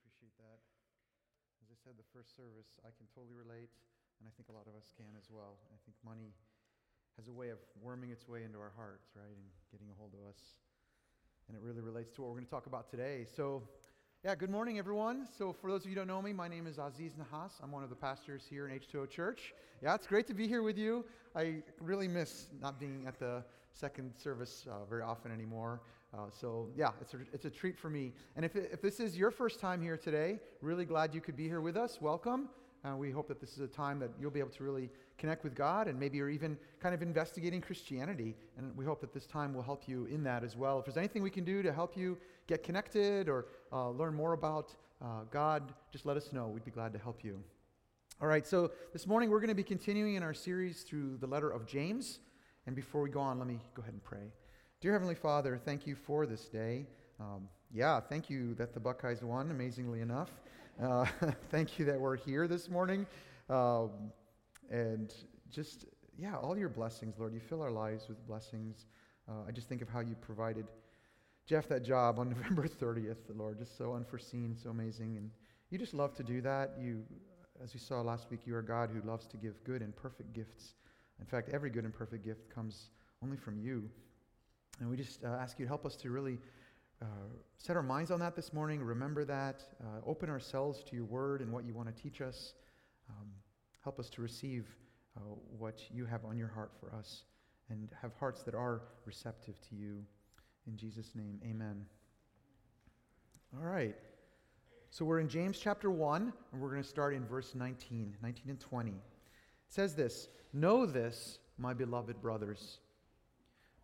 appreciate that. As I said, the first service, I can totally relate, and I think a lot of us can as well. I think money has a way of worming its way into our hearts, right, and getting a hold of us. And it really relates to what we're going to talk about today. So, yeah, good morning, everyone. So, for those of you who don't know me, my name is Aziz Nahas. I'm one of the pastors here in H2O Church. Yeah, it's great to be here with you. I really miss not being at the second service uh, very often anymore. Uh, so, yeah, it's a, it's a treat for me. And if, if this is your first time here today, really glad you could be here with us. Welcome. Uh, we hope that this is a time that you'll be able to really connect with God and maybe you're even kind of investigating Christianity. And we hope that this time will help you in that as well. If there's anything we can do to help you get connected or uh, learn more about uh, God, just let us know. We'd be glad to help you. All right, so this morning we're going to be continuing in our series through the letter of James. And before we go on, let me go ahead and pray. Dear Heavenly Father, thank you for this day. Um, yeah, thank you that the Buckeyes won, amazingly enough. Uh, thank you that we're here this morning. Um, and just, yeah, all your blessings, Lord. You fill our lives with blessings. Uh, I just think of how you provided Jeff that job on November 30th, Lord. Just so unforeseen, so amazing. And you just love to do that. You, as we saw last week, you are God who loves to give good and perfect gifts. In fact, every good and perfect gift comes only from you. And we just uh, ask you to help us to really uh, set our minds on that this morning. Remember that. Uh, open ourselves to your word and what you want to teach us. Um, help us to receive uh, what you have on your heart for us and have hearts that are receptive to you. In Jesus' name, amen. All right. So we're in James chapter 1, and we're going to start in verse 19, 19 and 20. It says this Know this, my beloved brothers.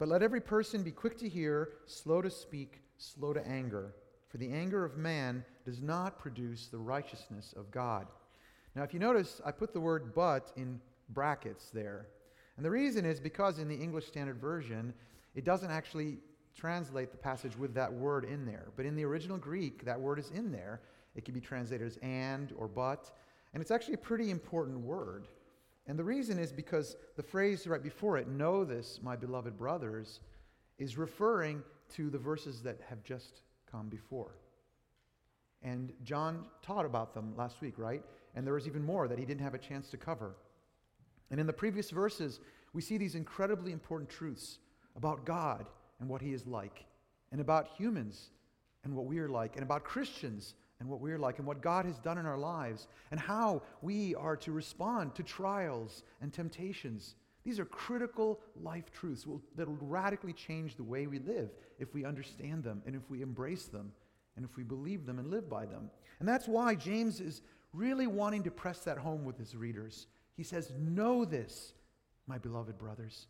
But let every person be quick to hear, slow to speak, slow to anger, for the anger of man does not produce the righteousness of God. Now, if you notice, I put the word but in brackets there. And the reason is because in the English Standard Version, it doesn't actually translate the passage with that word in there. But in the original Greek, that word is in there. It can be translated as and or but. And it's actually a pretty important word. And the reason is because the phrase right before it, know this, my beloved brothers, is referring to the verses that have just come before. And John taught about them last week, right? And there was even more that he didn't have a chance to cover. And in the previous verses, we see these incredibly important truths about God and what he is like, and about humans and what we are like, and about Christians and what we're like, and what God has done in our lives, and how we are to respond to trials and temptations these are critical life truths that will radically change the way we live if we understand them and if we embrace them and if we believe them and live by them. And that's why James is really wanting to press that home with his readers. He says, Know this, my beloved brothers.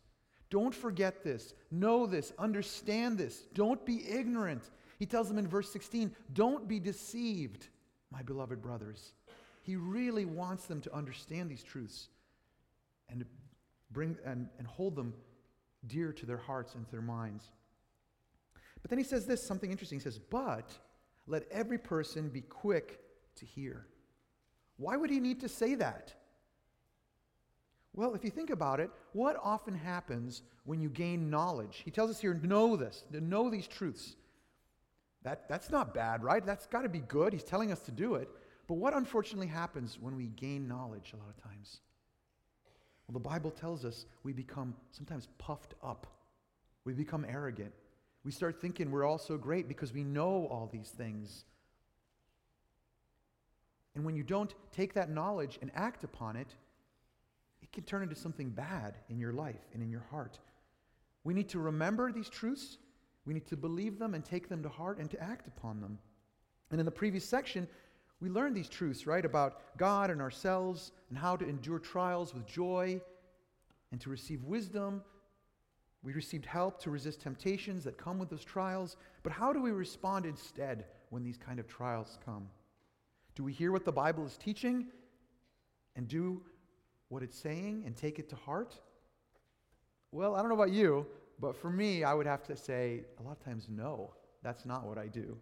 Don't forget this. Know this. Understand this. Don't be ignorant. He tells them in verse 16, Don't be deceived, my beloved brothers. He really wants them to understand these truths and bring and, and hold them dear to their hearts and to their minds. But then he says this something interesting. He says, But let every person be quick to hear. Why would he need to say that? Well, if you think about it, what often happens when you gain knowledge? He tells us here, know this, know these truths. That, that's not bad, right? That's got to be good. He's telling us to do it. But what unfortunately happens when we gain knowledge a lot of times? Well, the Bible tells us we become sometimes puffed up, we become arrogant. We start thinking we're all so great because we know all these things. And when you don't take that knowledge and act upon it, it can turn into something bad in your life and in your heart. We need to remember these truths. We need to believe them and take them to heart and to act upon them. And in the previous section, we learned these truths, right, about God and ourselves and how to endure trials with joy and to receive wisdom. We received help to resist temptations that come with those trials. But how do we respond instead when these kind of trials come? Do we hear what the Bible is teaching and do what it's saying and take it to heart? Well, I don't know about you, but for me, I would have to say a lot of times, no, that's not what I do.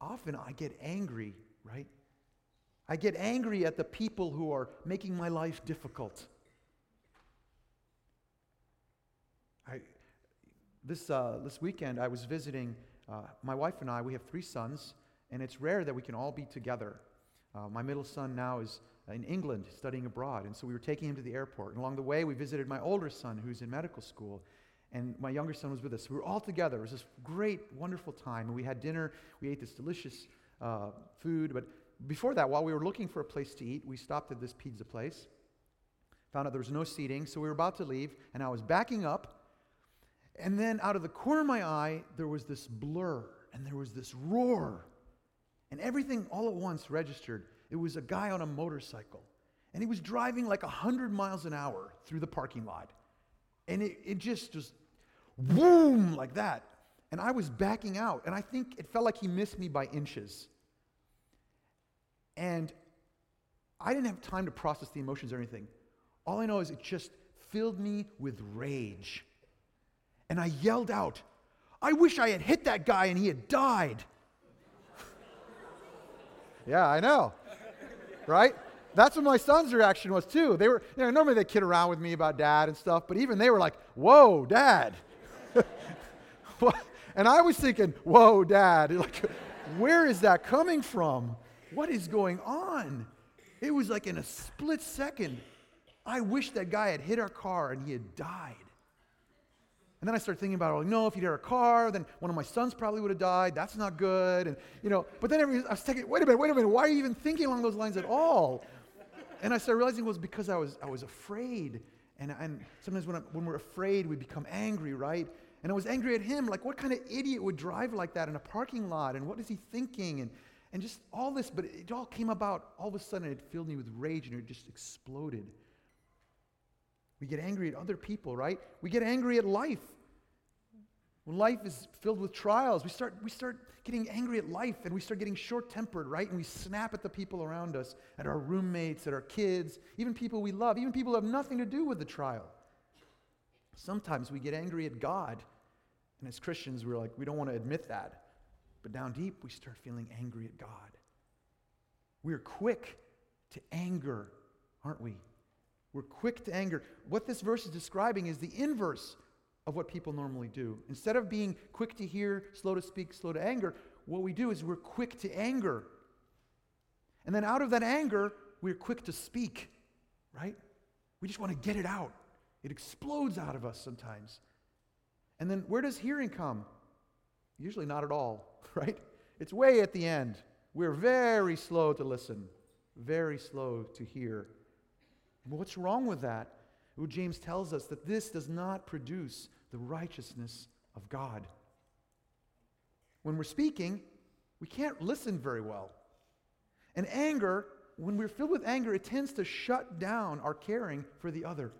Often I get angry right? I get angry at the people who are making my life difficult. I, this, uh, this weekend, I was visiting uh, my wife and I. We have three sons, and it's rare that we can all be together. Uh, my middle son now is in England studying abroad, and so we were taking him to the airport. And along the way, we visited my older son who's in medical school, and my younger son was with us. We were all together. It was this great, wonderful time, and we had dinner. We ate this delicious uh, food. But before that, while we were looking for a place to eat, we stopped at this pizza place. Found out there was no seating, so we were about to leave, and I was backing up. And then out of the corner of my eye, there was this blur, and there was this roar. And everything all at once registered. It was a guy on a motorcycle, and he was driving like 100 miles an hour through the parking lot. And it, it just just boom like that. And I was backing out, and I think it felt like he missed me by inches. And I didn't have time to process the emotions or anything. All I know is it just filled me with rage. And I yelled out, I wish I had hit that guy and he had died. yeah, I know. Right? That's what my son's reaction was too. They were, you know, normally they kid around with me about dad and stuff, but even they were like, whoa, dad. and I was thinking, whoa, dad. Like, where is that coming from? What is going on? It was like in a split second. I wish that guy had hit our car and he had died. And then I started thinking about, like, no, if he'd hit our car, then one of my sons probably would have died. That's not good. And, you know, but then every, I was thinking, wait a minute, wait a minute. Why are you even thinking along those lines at all? And I started realizing it was because I was, I was afraid. And, and sometimes when, I, when we're afraid, we become angry, right? And I was angry at him. Like, what kind of idiot would drive like that in a parking lot? And what is he thinking? And, and just all this, but it all came about all of a sudden. It filled me with rage and it just exploded. We get angry at other people, right? We get angry at life. When life is filled with trials, we start, we start getting angry at life and we start getting short tempered, right? And we snap at the people around us, at our roommates, at our kids, even people we love, even people who have nothing to do with the trial. Sometimes we get angry at God. And as Christians, we're like, we don't want to admit that. But down deep, we start feeling angry at God. We're quick to anger, aren't we? We're quick to anger. What this verse is describing is the inverse of what people normally do. Instead of being quick to hear, slow to speak, slow to anger, what we do is we're quick to anger. And then out of that anger, we're quick to speak, right? We just want to get it out. It explodes out of us sometimes. And then where does hearing come? Usually not at all, right? It's way at the end. We're very slow to listen, very slow to hear. What's wrong with that? Well, James tells us that this does not produce the righteousness of God. When we're speaking, we can't listen very well. And anger, when we're filled with anger, it tends to shut down our caring for the other.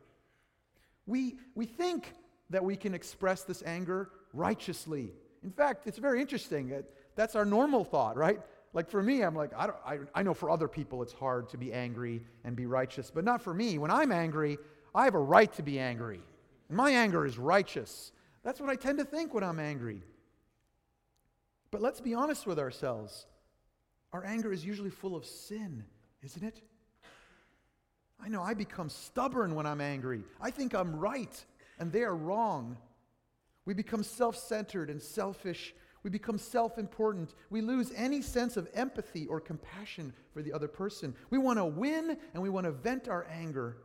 We, we think that we can express this anger righteously. In fact, it's very interesting. That's our normal thought, right? Like for me, I'm like, I, don't, I, I know for other people it's hard to be angry and be righteous, but not for me. When I'm angry, I have a right to be angry. And my anger is righteous. That's what I tend to think when I'm angry. But let's be honest with ourselves. Our anger is usually full of sin, isn't it? I know I become stubborn when I'm angry. I think I'm right and they are wrong. We become self centered and selfish. We become self important. We lose any sense of empathy or compassion for the other person. We want to win and we want to vent our anger.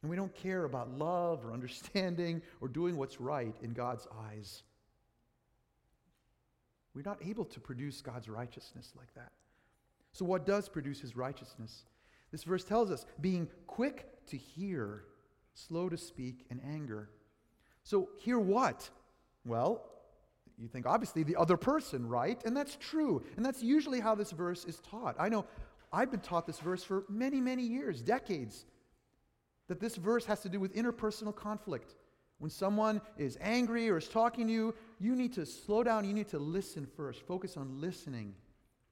And we don't care about love or understanding or doing what's right in God's eyes. We're not able to produce God's righteousness like that. So, what does produce his righteousness? This verse tells us being quick to hear, slow to speak, and anger. So, hear what? Well, you think obviously the other person, right? And that's true. And that's usually how this verse is taught. I know I've been taught this verse for many, many years, decades that this verse has to do with interpersonal conflict. When someone is angry or is talking to you, you need to slow down. You need to listen first. Focus on listening,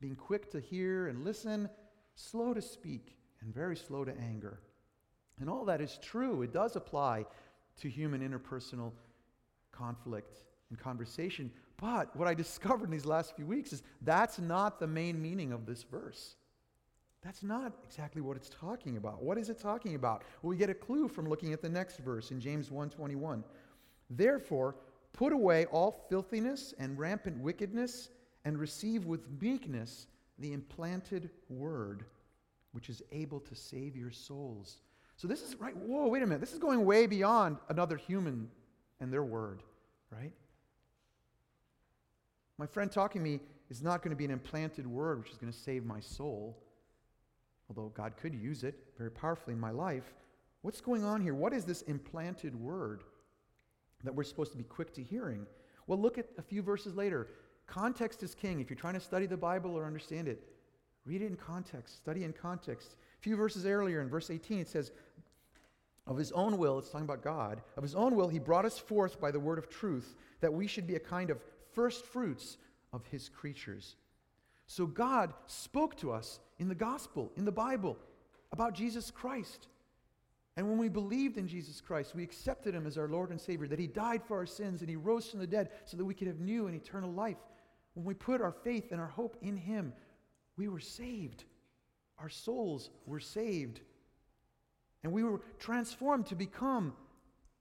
being quick to hear and listen, slow to speak, and very slow to anger. And all that is true. It does apply to human interpersonal conflict and conversation. But what I discovered in these last few weeks is that's not the main meaning of this verse. That's not exactly what it's talking about. What is it talking about? Well, we get a clue from looking at the next verse in James 1:21. Therefore, put away all filthiness and rampant wickedness and receive with meekness the implanted word, which is able to save your souls. So this is right. Whoa, wait a minute. This is going way beyond another human and their word, right? My friend talking to me is not going to be an implanted word which is going to save my soul, although God could use it very powerfully in my life. What's going on here? What is this implanted word that we're supposed to be quick to hearing? Well, look at a few verses later. Context is king. If you're trying to study the Bible or understand it, read it in context, study in context. A few verses earlier, in verse 18, it says, Of his own will, it's talking about God, of his own will, he brought us forth by the word of truth, that we should be a kind of first fruits of his creatures. So God spoke to us in the gospel, in the Bible, about Jesus Christ. And when we believed in Jesus Christ, we accepted him as our Lord and Savior, that he died for our sins and he rose from the dead so that we could have new and eternal life. When we put our faith and our hope in him, we were saved. Our souls were saved. And we were transformed to become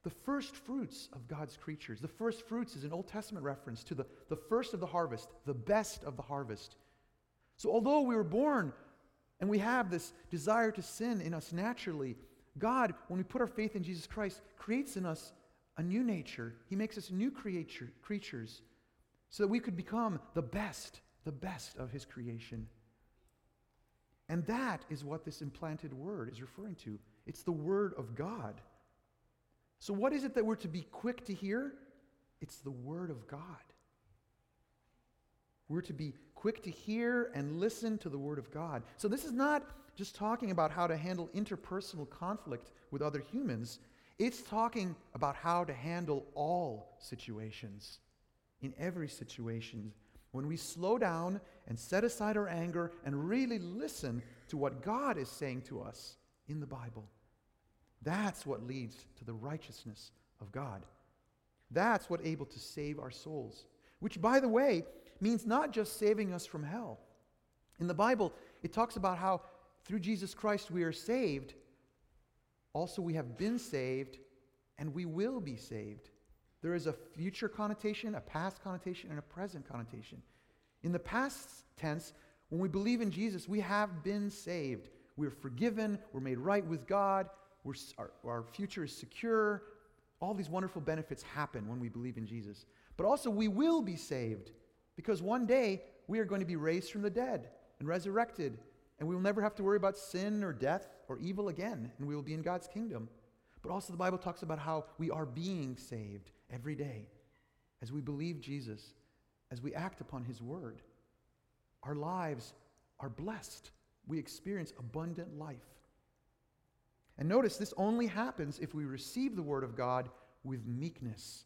the first fruits of God's creatures. The first fruits is an Old Testament reference to the, the first of the harvest, the best of the harvest. So, although we were born and we have this desire to sin in us naturally, God, when we put our faith in Jesus Christ, creates in us a new nature. He makes us new creature, creatures so that we could become the best, the best of His creation. And that is what this implanted word is referring to. It's the word of God. So, what is it that we're to be quick to hear? It's the word of God. We're to be quick to hear and listen to the word of God. So, this is not just talking about how to handle interpersonal conflict with other humans, it's talking about how to handle all situations. In every situation, when we slow down and set aside our anger and really listen to what God is saying to us in the Bible, that's what leads to the righteousness of God. That's what able to save our souls. Which, by the way, means not just saving us from hell. In the Bible, it talks about how through Jesus Christ we are saved. Also, we have been saved and we will be saved. There is a future connotation, a past connotation, and a present connotation. In the past tense, when we believe in Jesus, we have been saved. We're forgiven, we're made right with God, our, our future is secure. All these wonderful benefits happen when we believe in Jesus. But also, we will be saved because one day we are going to be raised from the dead and resurrected and we will never have to worry about sin or death or evil again, and we will be in God's kingdom. But also, the Bible talks about how we are being saved every day as we believe Jesus, as we act upon his word. Our lives are blessed. We experience abundant life. And notice this only happens if we receive the word of God with meekness.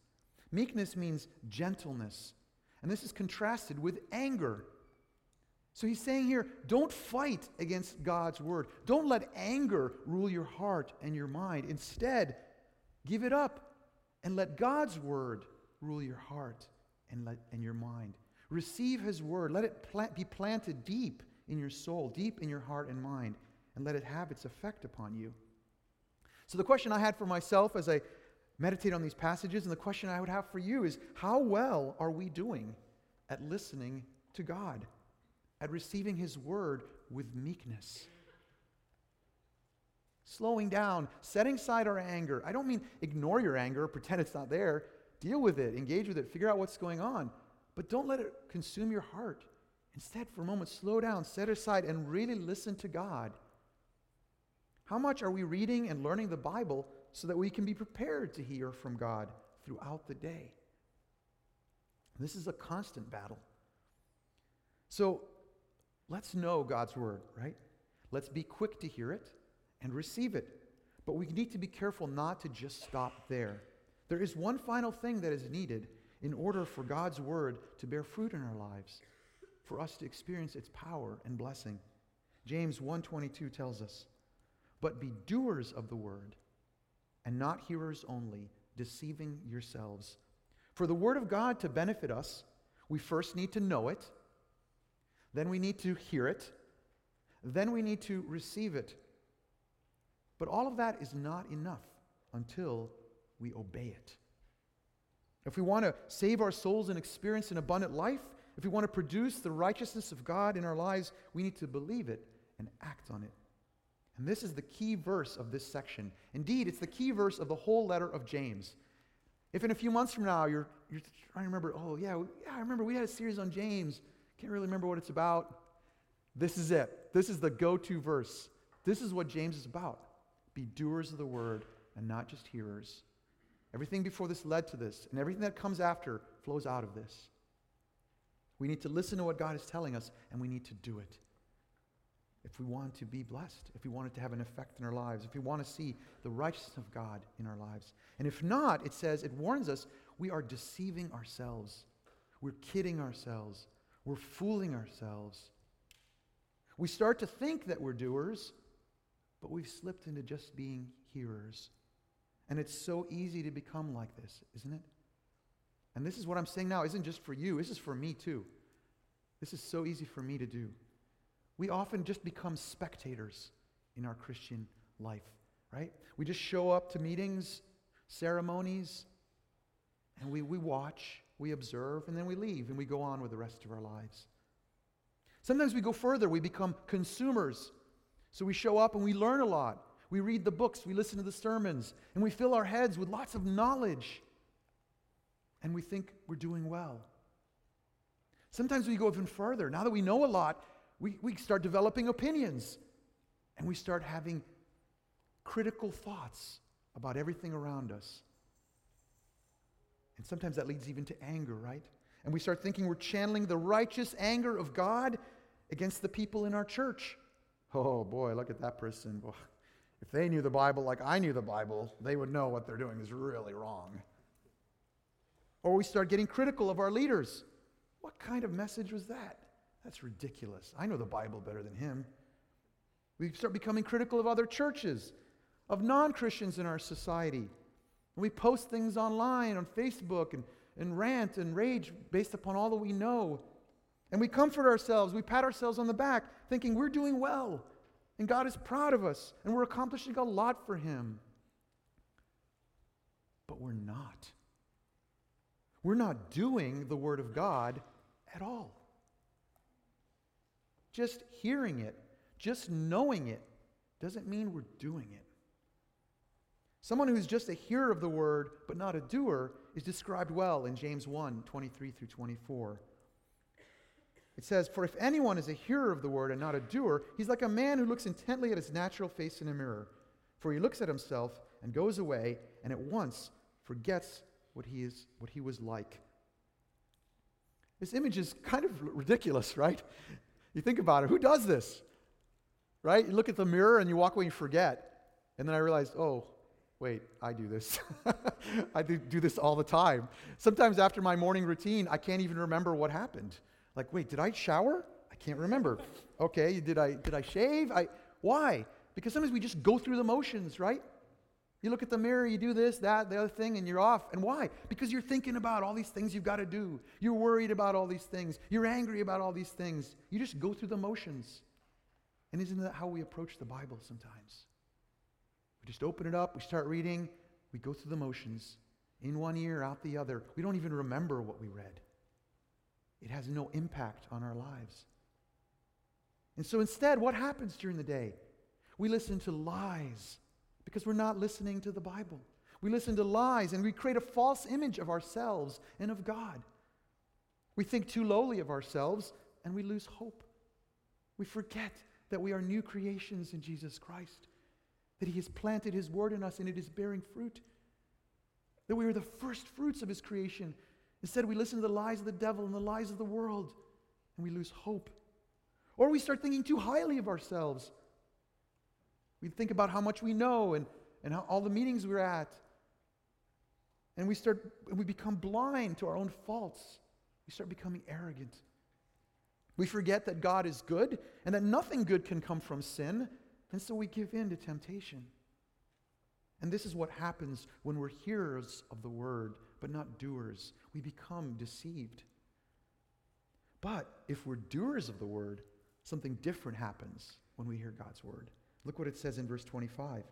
Meekness means gentleness. And this is contrasted with anger. So he's saying here, don't fight against God's word. Don't let anger rule your heart and your mind. Instead, give it up and let God's word rule your heart and, let, and your mind. Receive his word. Let it plant, be planted deep in your soul, deep in your heart and mind, and let it have its effect upon you. So, the question I had for myself as I meditate on these passages, and the question I would have for you is how well are we doing at listening to God? at receiving his word with meekness. Slowing down, setting aside our anger. I don't mean ignore your anger, pretend it's not there. Deal with it, engage with it, figure out what's going on. But don't let it consume your heart. Instead, for a moment, slow down, set aside, and really listen to God. How much are we reading and learning the Bible so that we can be prepared to hear from God throughout the day? This is a constant battle. So, Let's know God's word, right? Let's be quick to hear it and receive it. But we need to be careful not to just stop there. There is one final thing that is needed in order for God's word to bear fruit in our lives, for us to experience its power and blessing. James 1:22 tells us, "But be doers of the word, and not hearers only, deceiving yourselves." For the word of God to benefit us, we first need to know it then we need to hear it. Then we need to receive it. But all of that is not enough until we obey it. If we want to save our souls and experience an abundant life, if we want to produce the righteousness of God in our lives, we need to believe it and act on it. And this is the key verse of this section. Indeed, it's the key verse of the whole letter of James. If in a few months from now you're, you're trying to remember, oh, yeah, yeah, I remember we had a series on James, can't really remember what it's about, this is it. This is the go to verse. This is what James is about. Be doers of the word and not just hearers. Everything before this led to this, and everything that comes after flows out of this. We need to listen to what God is telling us, and we need to do it. If we want to be blessed, if we want it to have an effect in our lives, if we want to see the righteousness of God in our lives. And if not, it says, it warns us, we are deceiving ourselves. We're kidding ourselves. We're fooling ourselves. We start to think that we're doers, but we've slipped into just being hearers. And it's so easy to become like this, isn't it? And this is what I'm saying now isn't just for you, this is for me too. This is so easy for me to do. We often just become spectators in our Christian life, right? We just show up to meetings, ceremonies, and we, we watch, we observe, and then we leave and we go on with the rest of our lives. Sometimes we go further, we become consumers. So we show up and we learn a lot. We read the books, we listen to the sermons, and we fill our heads with lots of knowledge. And we think we're doing well. Sometimes we go even further. Now that we know a lot, we, we start developing opinions and we start having critical thoughts about everything around us. And sometimes that leads even to anger, right? And we start thinking we're channeling the righteous anger of God against the people in our church. Oh boy, look at that person. If they knew the Bible like I knew the Bible, they would know what they're doing is really wrong. Or we start getting critical of our leaders. What kind of message was that? That's ridiculous. I know the Bible better than him. We start becoming critical of other churches, of non Christians in our society. And we post things online on Facebook and, and rant and rage based upon all that we know. And we comfort ourselves, we pat ourselves on the back, thinking we're doing well. And God is proud of us, and we're accomplishing a lot for Him. But we're not. We're not doing the Word of God at all. Just hearing it, just knowing it, doesn't mean we're doing it. Someone who's just a hearer of the Word, but not a doer, is described well in James 1 23 through 24. It says, For if anyone is a hearer of the word and not a doer, he's like a man who looks intently at his natural face in a mirror. For he looks at himself and goes away and at once forgets what he, is, what he was like. This image is kind of ridiculous, right? You think about it. Who does this? Right? You look at the mirror and you walk away and forget. And then I realized, oh, wait, I do this. I do this all the time. Sometimes after my morning routine, I can't even remember what happened. Like, wait, did I shower? I can't remember. Okay, did I did I shave? I why? Because sometimes we just go through the motions, right? You look at the mirror, you do this, that, the other thing, and you're off. And why? Because you're thinking about all these things you've got to do. You're worried about all these things. You're angry about all these things. You just go through the motions. And isn't that how we approach the Bible sometimes? We just open it up, we start reading, we go through the motions. In one ear, out the other. We don't even remember what we read it has no impact on our lives. And so instead, what happens during the day? We listen to lies because we're not listening to the Bible. We listen to lies and we create a false image of ourselves and of God. We think too lowly of ourselves and we lose hope. We forget that we are new creations in Jesus Christ, that He has planted His word in us and it is bearing fruit, that we are the first fruits of His creation Instead, we listen to the lies of the devil and the lies of the world, and we lose hope. Or we start thinking too highly of ourselves. We think about how much we know and, and how, all the meetings we're at. And we start we become blind to our own faults. We start becoming arrogant. We forget that God is good and that nothing good can come from sin, and so we give in to temptation. And this is what happens when we're hearers of the word but not doers. We become deceived. But if we're doers of the word, something different happens when we hear God's word. Look what it says in verse 25.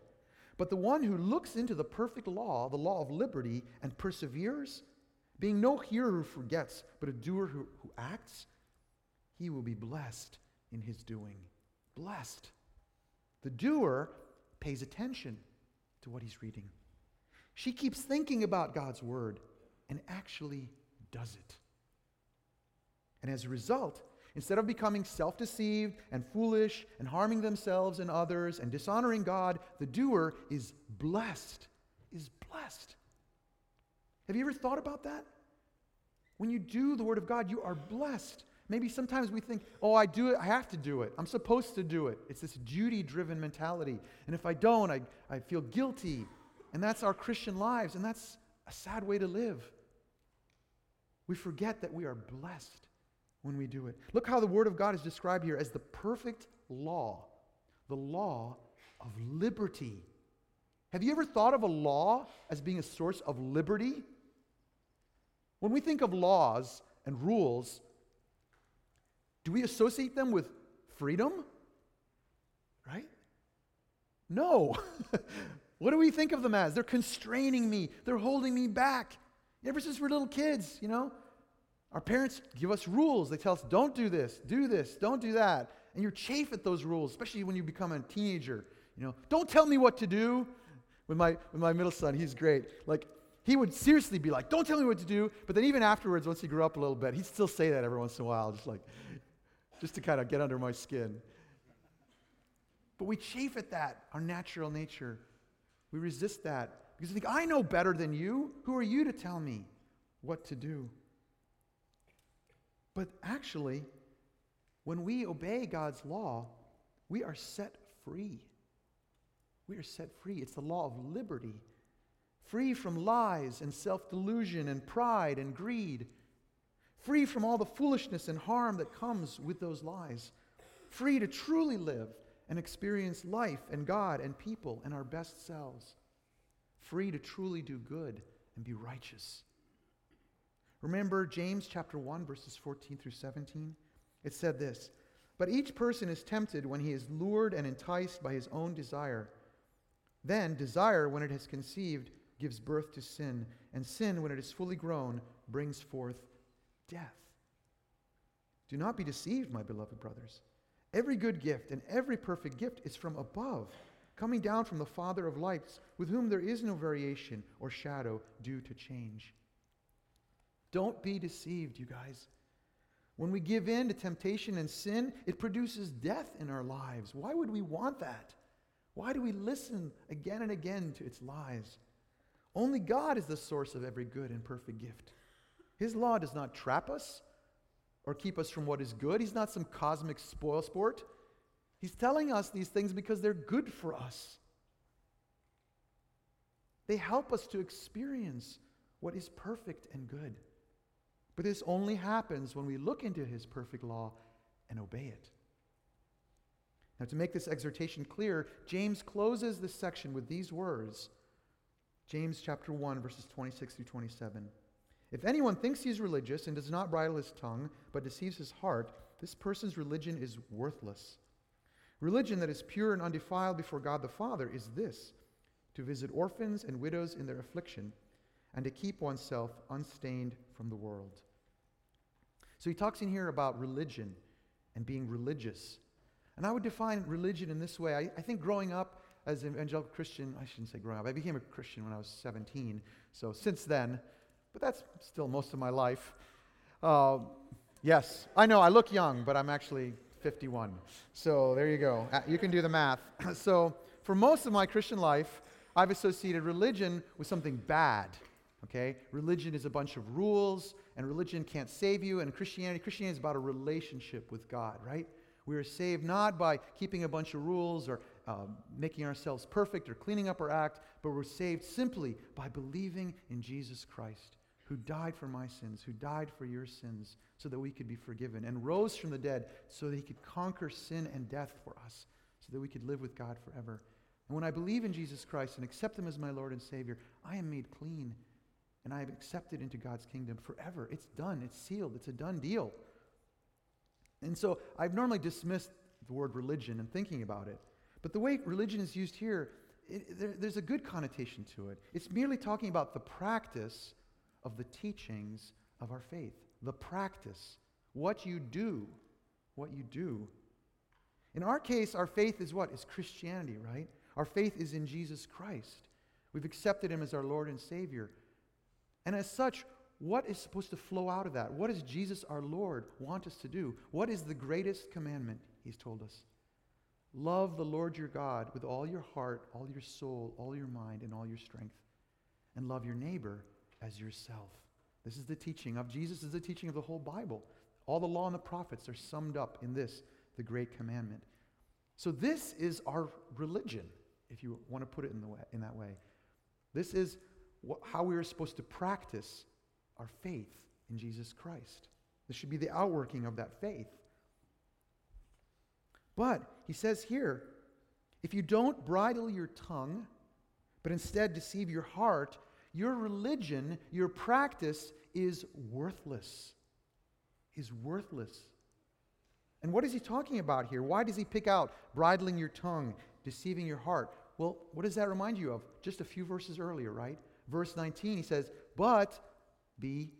But the one who looks into the perfect law, the law of liberty, and perseveres, being no hearer who forgets, but a doer who, who acts, he will be blessed in his doing. Blessed. The doer pays attention to what he's reading. She keeps thinking about God's word and actually does it. And as a result, instead of becoming self deceived and foolish and harming themselves and others and dishonoring God, the doer is blessed. Is blessed. Have you ever thought about that? When you do the Word of God, you are blessed. Maybe sometimes we think, oh, I do it, I have to do it. I'm supposed to do it. It's this duty driven mentality. And if I don't, I, I feel guilty. And that's our Christian lives, and that's a sad way to live. We forget that we are blessed when we do it. Look how the Word of God is described here as the perfect law, the law of liberty. Have you ever thought of a law as being a source of liberty? When we think of laws and rules, do we associate them with freedom? Right? No. what do we think of them as? They're constraining me, they're holding me back. Ever since we're little kids, you know, our parents give us rules. They tell us, don't do this, do this, don't do that. And you chafe at those rules, especially when you become a teenager. You know, don't tell me what to do. With my, with my middle son, he's great. Like, he would seriously be like, Don't tell me what to do. But then, even afterwards, once he grew up a little bit, he'd still say that every once in a while, just like, just to kind of get under my skin. But we chafe at that, our natural nature. We resist that because we think, I know better than you. Who are you to tell me what to do? But actually, when we obey God's law, we are set free. We are set free. It's the law of liberty free from lies and self delusion and pride and greed, free from all the foolishness and harm that comes with those lies, free to truly live and experience life and God and people and our best selves, free to truly do good and be righteous. Remember James chapter 1 verses 14 through 17? It said this, "But each person is tempted when he is lured and enticed by his own desire. Then desire when it has conceived gives birth to sin, and sin, when it is fully grown, brings forth death. Do not be deceived, my beloved brothers. Every good gift and every perfect gift is from above, coming down from the Father of lights, with whom there is no variation or shadow due to change. Don't be deceived, you guys. When we give in to temptation and sin, it produces death in our lives. Why would we want that? Why do we listen again and again to its lies? Only God is the source of every good and perfect gift. His law does not trap us or keep us from what is good. He's not some cosmic spoil sport. He's telling us these things because they're good for us. They help us to experience what is perfect and good. But this only happens when we look into His perfect law and obey it. Now, to make this exhortation clear, James closes this section with these words James chapter 1 verses 26 through 27. If anyone thinks he is religious and does not bridle his tongue, but deceives his heart, this person's religion is worthless. Religion that is pure and undefiled before God the Father is this to visit orphans and widows in their affliction, and to keep oneself unstained from the world. So he talks in here about religion and being religious. And I would define religion in this way. I, I think growing up, as an evangelical Christian, I shouldn't say growing up, I became a Christian when I was 17. So since then, but that's still most of my life. Uh, yes, I know I look young, but I'm actually 51. So there you go. Uh, you can do the math. so for most of my Christian life, I've associated religion with something bad. Okay? Religion is a bunch of rules, and religion can't save you. And Christianity, Christianity is about a relationship with God, right? We are saved not by keeping a bunch of rules or uh, making ourselves perfect or cleaning up our act, but we're saved simply by believing in Jesus Christ, who died for my sins, who died for your sins, so that we could be forgiven, and rose from the dead so that he could conquer sin and death for us, so that we could live with God forever. And when I believe in Jesus Christ and accept him as my Lord and Savior, I am made clean and I am accepted into God's kingdom forever. It's done, it's sealed, it's a done deal. And so I've normally dismissed the word religion and thinking about it. But the way religion is used here, it, there, there's a good connotation to it. It's merely talking about the practice of the teachings of our faith. The practice. What you do. What you do. In our case, our faith is what? Is Christianity, right? Our faith is in Jesus Christ. We've accepted him as our Lord and Savior. And as such, what is supposed to flow out of that? What does Jesus, our Lord, want us to do? What is the greatest commandment he's told us? Love the Lord your God with all your heart, all your soul, all your mind, and all your strength. And love your neighbor as yourself. This is the teaching of Jesus, is the teaching of the whole Bible. All the law and the prophets are summed up in this, the great commandment. So this is our religion, if you want to put it in, the way, in that way. This is how we are supposed to practice our faith in Jesus Christ. This should be the outworking of that faith. But he says here if you don't bridle your tongue, but instead deceive your heart, your religion, your practice is worthless. Is worthless. And what is he talking about here? Why does he pick out bridling your tongue, deceiving your heart? Well, what does that remind you of? Just a few verses earlier, right? Verse 19, he says, But be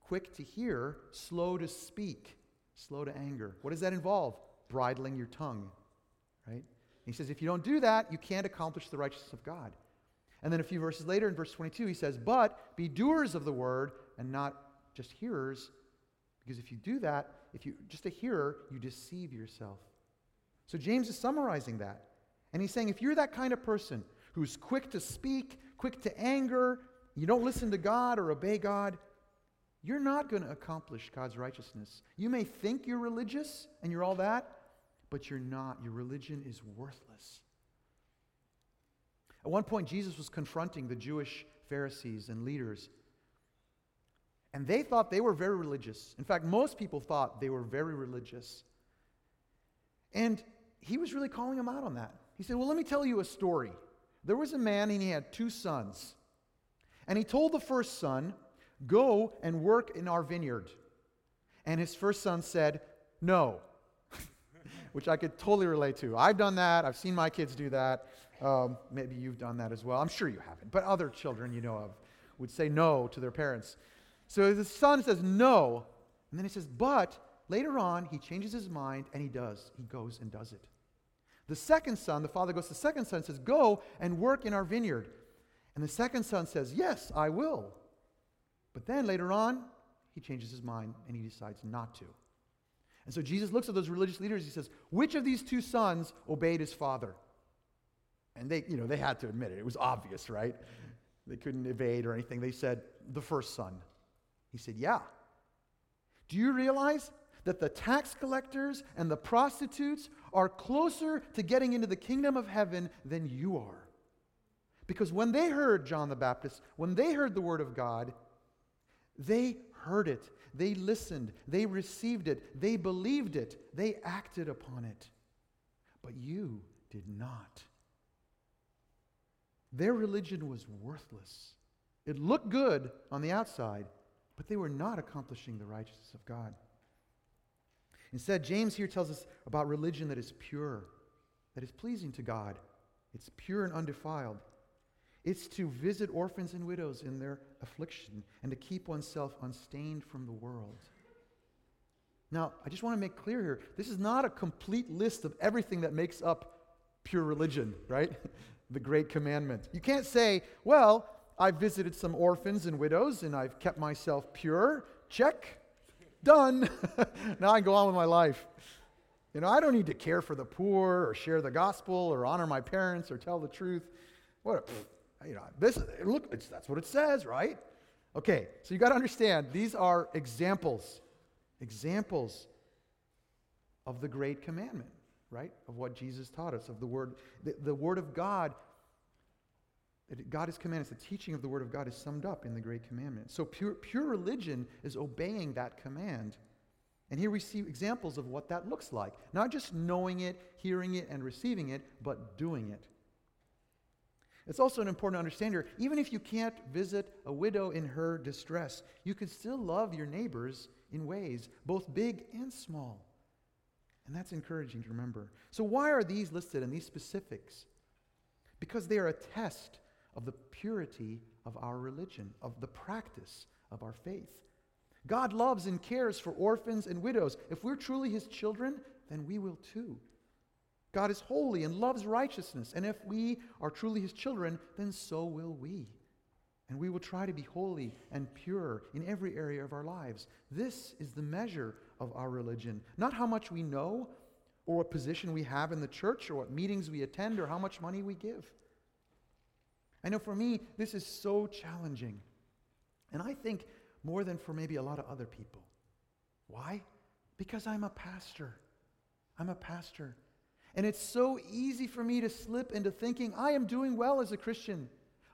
quick to hear, slow to speak, slow to anger. What does that involve? Bridling your tongue, right? He says, if you don't do that, you can't accomplish the righteousness of God. And then a few verses later in verse 22, he says, But be doers of the word and not just hearers, because if you do that, if you just a hearer, you deceive yourself. So James is summarizing that. And he's saying if you're that kind of person who's quick to speak, quick to anger, you don't listen to God or obey God, you're not going to accomplish God's righteousness. You may think you're religious and you're all that, but you're not. Your religion is worthless. At one point, Jesus was confronting the Jewish Pharisees and leaders. And they thought they were very religious. In fact, most people thought they were very religious. And he was really calling them out on that. He said, Well, let me tell you a story. There was a man and he had two sons. And he told the first son, Go and work in our vineyard. And his first son said, No, which I could totally relate to. I've done that. I've seen my kids do that. Um, maybe you've done that as well. I'm sure you haven't, but other children you know of would say no to their parents. So the son says no, and then he says, But later on, he changes his mind and he does. He goes and does it. The second son, the father goes to the second son and says, Go and work in our vineyard. And the second son says, Yes, I will. But then later on, he changes his mind and he decides not to. And so Jesus looks at those religious leaders. He says, Which of these two sons obeyed his father? And they, you know, they had to admit it. It was obvious, right? They couldn't evade or anything. They said, The first son. He said, Yeah. Do you realize that the tax collectors and the prostitutes are closer to getting into the kingdom of heaven than you are? Because when they heard John the Baptist, when they heard the word of God, they heard it, they listened, they received it, they believed it, they acted upon it. But you did not. Their religion was worthless. It looked good on the outside, but they were not accomplishing the righteousness of God. Instead, James here tells us about religion that is pure, that is pleasing to God. It's pure and undefiled. It's to visit orphans and widows in their affliction and to keep oneself unstained from the world. Now, I just want to make clear here this is not a complete list of everything that makes up pure religion, right? the great commandment. You can't say, well, I've visited some orphans and widows and I've kept myself pure. Check. Done. now I can go on with my life. You know, I don't need to care for the poor or share the gospel or honor my parents or tell the truth. What? You know, this look, that's what it says, right? Okay, so you got to understand these are examples, examples of the great commandment, right? Of what Jesus taught us, of the word, the, the word of God. That God is commanded. The teaching of the word of God is summed up in the great commandment. So pure, pure religion is obeying that command. And here we see examples of what that looks like. Not just knowing it, hearing it, and receiving it, but doing it. It's also an important to understand here even if you can't visit a widow in her distress, you can still love your neighbors in ways, both big and small. And that's encouraging to remember. So, why are these listed in these specifics? Because they are a test of the purity of our religion, of the practice of our faith. God loves and cares for orphans and widows. If we're truly his children, then we will too. God is holy and loves righteousness, and if we are truly his children, then so will we. And we will try to be holy and pure in every area of our lives. This is the measure of our religion. Not how much we know, or what position we have in the church, or what meetings we attend, or how much money we give. I know for me, this is so challenging. And I think more than for maybe a lot of other people. Why? Because I'm a pastor. I'm a pastor. And it's so easy for me to slip into thinking I am doing well as a Christian.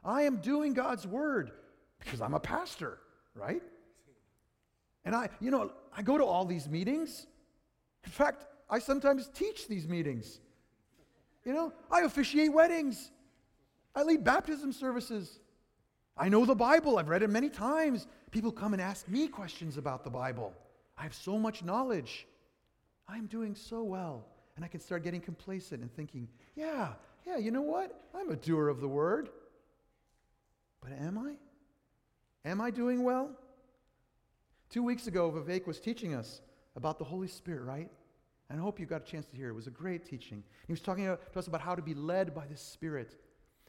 I am doing God's word because I'm a pastor, right? And I, you know, I go to all these meetings. In fact, I sometimes teach these meetings. You know, I officiate weddings. I lead baptism services. I know the Bible. I've read it many times. People come and ask me questions about the Bible. I have so much knowledge. I'm doing so well. And I can start getting complacent and thinking, yeah, yeah, you know what? I'm a doer of the word. But am I? Am I doing well? Two weeks ago, Vivek was teaching us about the Holy Spirit, right? And I hope you got a chance to hear it. It was a great teaching. He was talking to us about how to be led by the Spirit.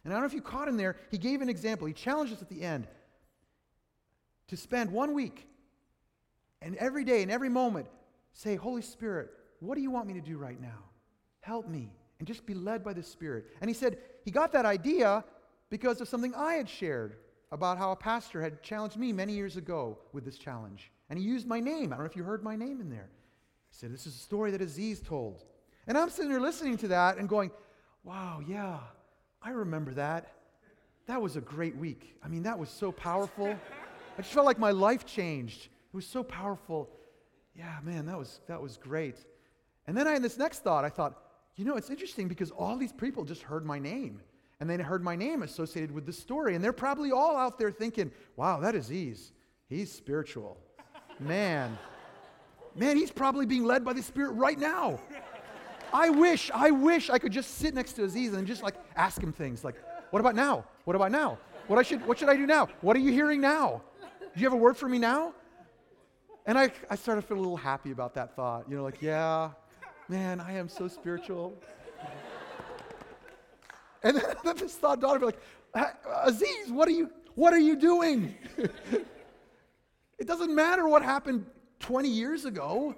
And I don't know if you caught him there. He gave an example. He challenged us at the end to spend one week and every day and every moment say, Holy Spirit, what do you want me to do right now? Help me. And just be led by the Spirit. And he said he got that idea because of something I had shared about how a pastor had challenged me many years ago with this challenge. And he used my name. I don't know if you heard my name in there. He said, This is a story that Aziz told. And I'm sitting there listening to that and going, Wow, yeah, I remember that. That was a great week. I mean, that was so powerful. I just felt like my life changed. It was so powerful. Yeah, man, that was, that was great. And then I had this next thought. I thought, you know, it's interesting because all these people just heard my name. And they heard my name associated with this story. And they're probably all out there thinking, wow, that is Aziz. He's spiritual. Man. Man, he's probably being led by the Spirit right now. I wish, I wish I could just sit next to Aziz and just like ask him things like, what about now? What about now? What, I should, what should I do now? What are you hearing now? Do you have a word for me now? And I, I started to feel a little happy about that thought. You know, like, yeah, man, I am so spiritual. and then, then this thought dawned on me, like, Aziz, what are you, what are you doing? it doesn't matter what happened 20 years ago.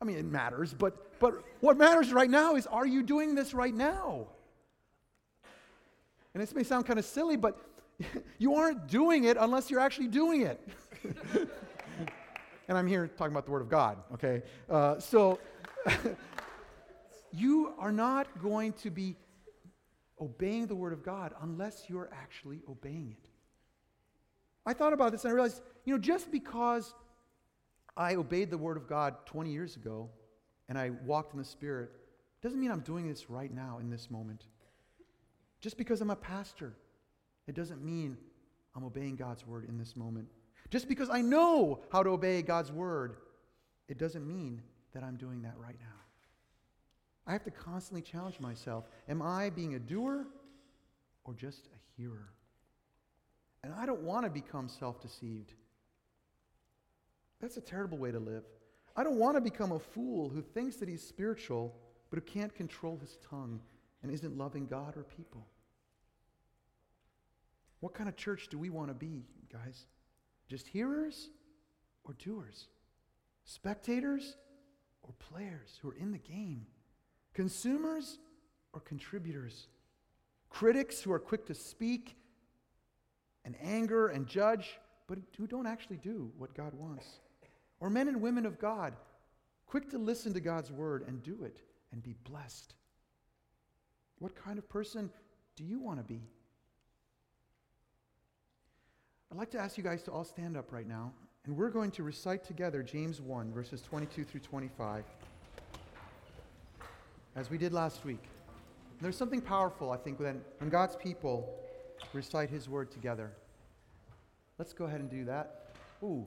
I mean, it matters, but, but what matters right now is are you doing this right now? And this may sound kind of silly, but you aren't doing it unless you're actually doing it. and I'm here talking about the Word of God, okay? Uh, so you are not going to be obeying the Word of God unless you're actually obeying it. I thought about this and I realized, you know, just because I obeyed the Word of God 20 years ago and I walked in the Spirit doesn't mean I'm doing this right now in this moment. Just because I'm a pastor, it doesn't mean I'm obeying God's Word in this moment. Just because I know how to obey God's Word, it doesn't mean that I'm doing that right now. I have to constantly challenge myself. Am I being a doer or just a hearer? And I don't want to become self deceived. That's a terrible way to live. I don't want to become a fool who thinks that he's spiritual, but who can't control his tongue and isn't loving God or people. What kind of church do we want to be, guys? Just hearers or doers? Spectators or players who are in the game? Consumers or contributors? Critics who are quick to speak and anger and judge, but who don't actually do what God wants? Or men and women of God, quick to listen to God's word and do it and be blessed. What kind of person do you want to be? I'd like to ask you guys to all stand up right now, and we're going to recite together James 1, verses 22 through 25, as we did last week. And there's something powerful, I think, when, when God's people recite his word together. Let's go ahead and do that. Ooh,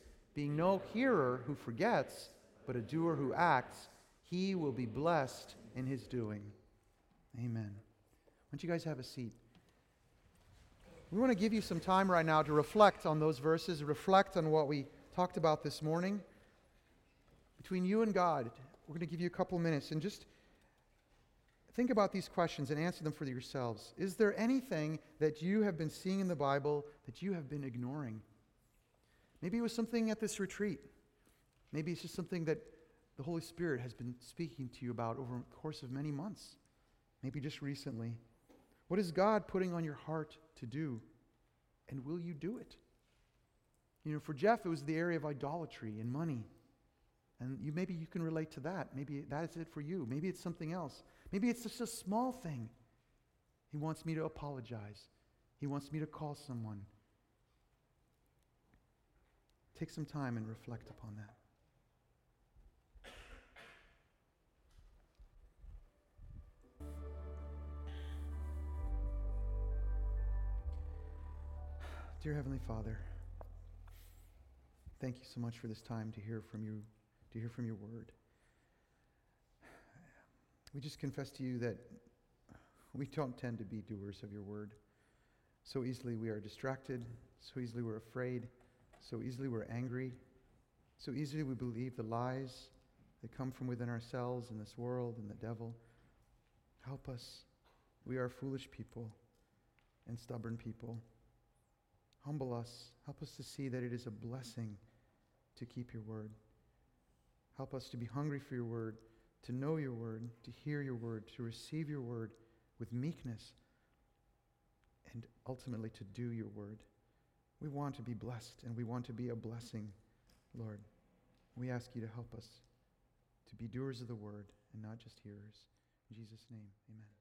being no hearer who forgets, but a doer who acts, he will be blessed in his doing. Amen. Why don't you guys have a seat? We want to give you some time right now to reflect on those verses, reflect on what we talked about this morning. Between you and God, we're going to give you a couple minutes and just think about these questions and answer them for yourselves. Is there anything that you have been seeing in the Bible that you have been ignoring? Maybe it was something at this retreat. Maybe it's just something that the Holy Spirit has been speaking to you about over the course of many months, maybe just recently. What is God putting on your heart to do? And will you do it? You know, for Jeff, it was the area of idolatry and money. And you, maybe you can relate to that. Maybe that is it for you. Maybe it's something else. Maybe it's just a small thing. He wants me to apologize. He wants me to call someone. Take some time and reflect upon that. Dear Heavenly Father, thank you so much for this time to hear from you, to hear from your word. We just confess to you that we don't tend to be doers of your word. So easily we are distracted, so easily we're afraid, so easily we're angry, so easily we believe the lies that come from within ourselves and this world and the devil. Help us. We are foolish people and stubborn people. Humble us. Help us to see that it is a blessing to keep your word. Help us to be hungry for your word, to know your word, to hear your word, to receive your word with meekness, and ultimately to do your word. We want to be blessed and we want to be a blessing, Lord. We ask you to help us to be doers of the word and not just hearers. In Jesus' name, amen.